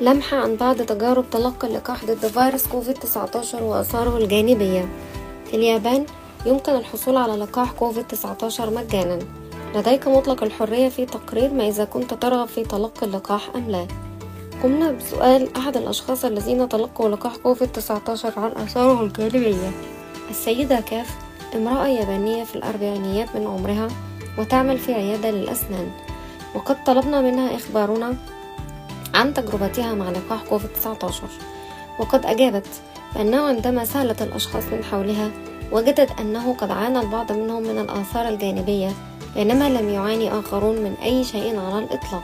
لمحة عن بعض تجارب تلقي اللقاح ضد فيروس كوفيد 19 وآثاره الجانبية. في اليابان يمكن الحصول على لقاح كوفيد 19 مجانا. لديك مطلق الحرية في تقرير ما إذا كنت ترغب في تلقي اللقاح أم لا. قمنا بسؤال أحد الأشخاص الذين تلقوا لقاح كوفيد 19 عن آثاره الجانبية. السيدة كاف امرأة يابانية في الأربعينيات من عمرها وتعمل في عيادة للأسنان. وقد طلبنا منها إخبارنا عن تجربتها مع لقاح كوفيد 19 وقد أجابت بأنه عندما سألت الأشخاص من حولها وجدت أنه قد عانى البعض منهم من الآثار الجانبية بينما لم يعاني آخرون من أي شيء على الإطلاق.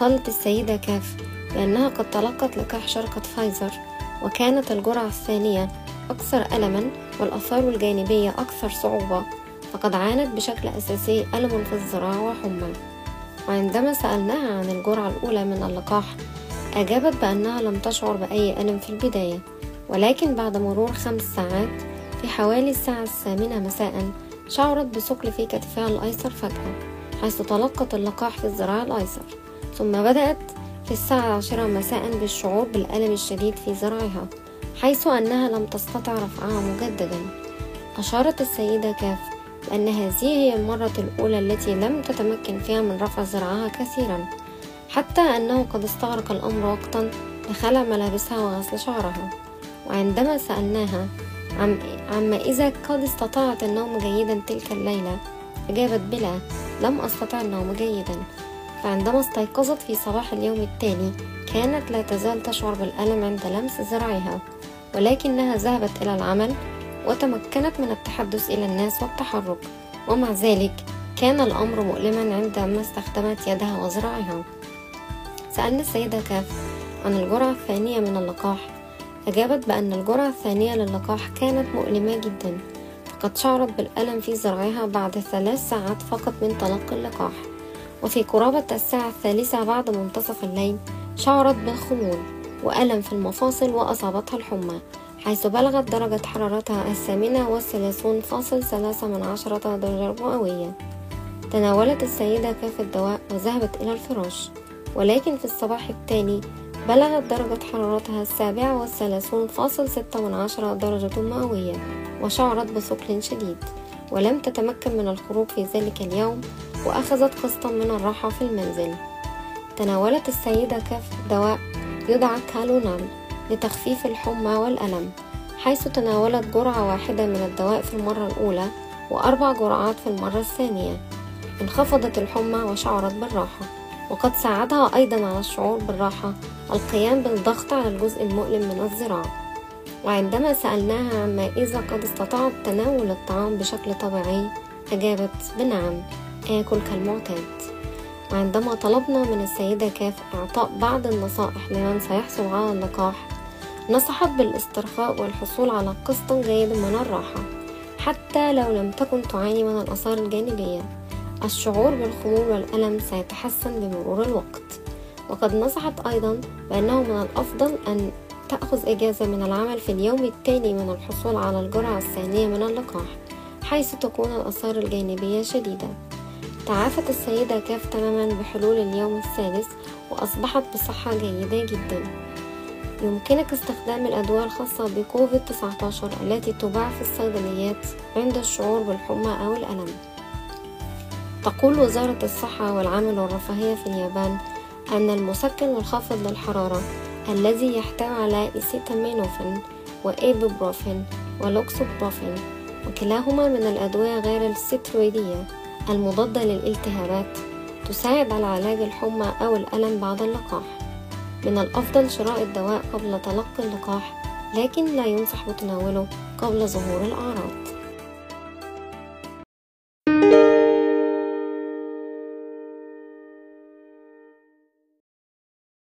قالت السيدة كاف بأنها قد تلقت لقاح شركة فايزر وكانت الجرعة الثانية أكثر ألما والآثار الجانبية أكثر صعوبة فقد عانت بشكل أساسي ألم في الذراع وحمى. وعندما سألناها عن الجرعة الأولى من اللقاح أجابت بأنها لم تشعر بأي ألم في البداية ولكن بعد مرور خمس ساعات في حوالي الساعة الثامنة مساء شعرت بثقل في كتفها الأيسر فجأة حيث تلقت اللقاح في الذراع الأيسر ثم بدأت في الساعة العاشرة مساء بالشعور بالألم الشديد في ذراعها حيث أنها لم تستطع رفعها مجددا. أشارت السيدة كاف بأن هذه هي المرة الأولى التي لم تتمكن فيها من رفع ذراعها كثيرا حتى أنه قد استغرق الأمر وقتا لخلع ملابسها وغسل شعرها. وعندما سألناها عم عما إذا قد استطاعت النوم جيدا تلك الليلة أجابت بلا لم أستطع النوم جيدا. فعندما استيقظت في صباح اليوم التالي كانت لا تزال تشعر بالألم عند لمس ذراعها ولكنها ذهبت إلى العمل وتمكنت من التحدث إلى الناس والتحرك. ومع ذلك كان الأمر مؤلما عندما استخدمت يدها وذراعها. سألنا السيدة كاف عن الجرعة الثانية من اللقاح. أجابت بأن الجرعة الثانية للقاح كانت مؤلمة جدا فقد شعرت بالألم في ذراعها بعد ثلاث ساعات فقط من تلقي اللقاح. وفي قرابة الساعة الثالثة بعد منتصف الليل شعرت بالخمول وألم في المفاصل وأصابتها الحمى. حيث بلغت درجة حرارتها الثامنة والثلاثون فاصل ثلاثة من عشرة درجة مئوية تناولت السيدة كاف الدواء وذهبت إلى الفراش. ولكن في الصباح التالي بلغت درجة حرارتها السابعة والثلاثون فاصل ستة من عشرة درجة مئوية وشعرت بثقل شديد. ولم تتمكن من الخروج في ذلك اليوم وأخذت قسطا من الراحة في المنزل. تناولت السيدة كاف دواء يدعى كالونال لتخفيف الحمى والألم حيث تناولت جرعة واحدة من الدواء في المرة الأولى وأربع جرعات في المرة الثانية. انخفضت الحمى وشعرت بالراحة وقد ساعدها أيضا على الشعور بالراحة القيام بالضغط على الجزء المؤلم من الذراع. وعندما سألناها عما إذا قد استطاعت تناول الطعام بشكل طبيعي أجابت بنعم آكل كالمعتاد. وعندما طلبنا من السيدة كاف إعطاء بعض النصائح لمن سيحصل على اللقاح نصحت بالاسترخاء والحصول على قسط جيد من الراحة حتى لو لم تكن تعاني من الآثار الجانبية. الشعور بالخمول والألم سيتحسن بمرور الوقت. وقد نصحت أيضا بأنه من الأفضل أن تأخذ إجازة من العمل في اليوم التالي من الحصول على الجرعة الثانية من اللقاح حيث تكون الآثار الجانبية شديدة. تعافت السيدة كاف تماما بحلول اليوم الثالث وأصبحت بصحة جيدة جدا. يمكنك استخدام الأدوية الخاصة بكوفيد 19 التي تباع في الصيدليات عند الشعور بالحمى أو الألم. تقول وزارة الصحة والعمل والرفاهية في اليابان أن المسكن الخافض للحرارة الذي يحتوي على أسيتامينوفين وإيبوبروفين ولوكسوبروفين وكلاهما من الأدوية غير السترويدية المضادة للالتهابات تساعد على علاج الحمى أو الألم بعد اللقاح. من الأفضل شراء الدواء قبل تلقي اللقاح لكن لا ينصح بتناوله قبل ظهور الأعراض.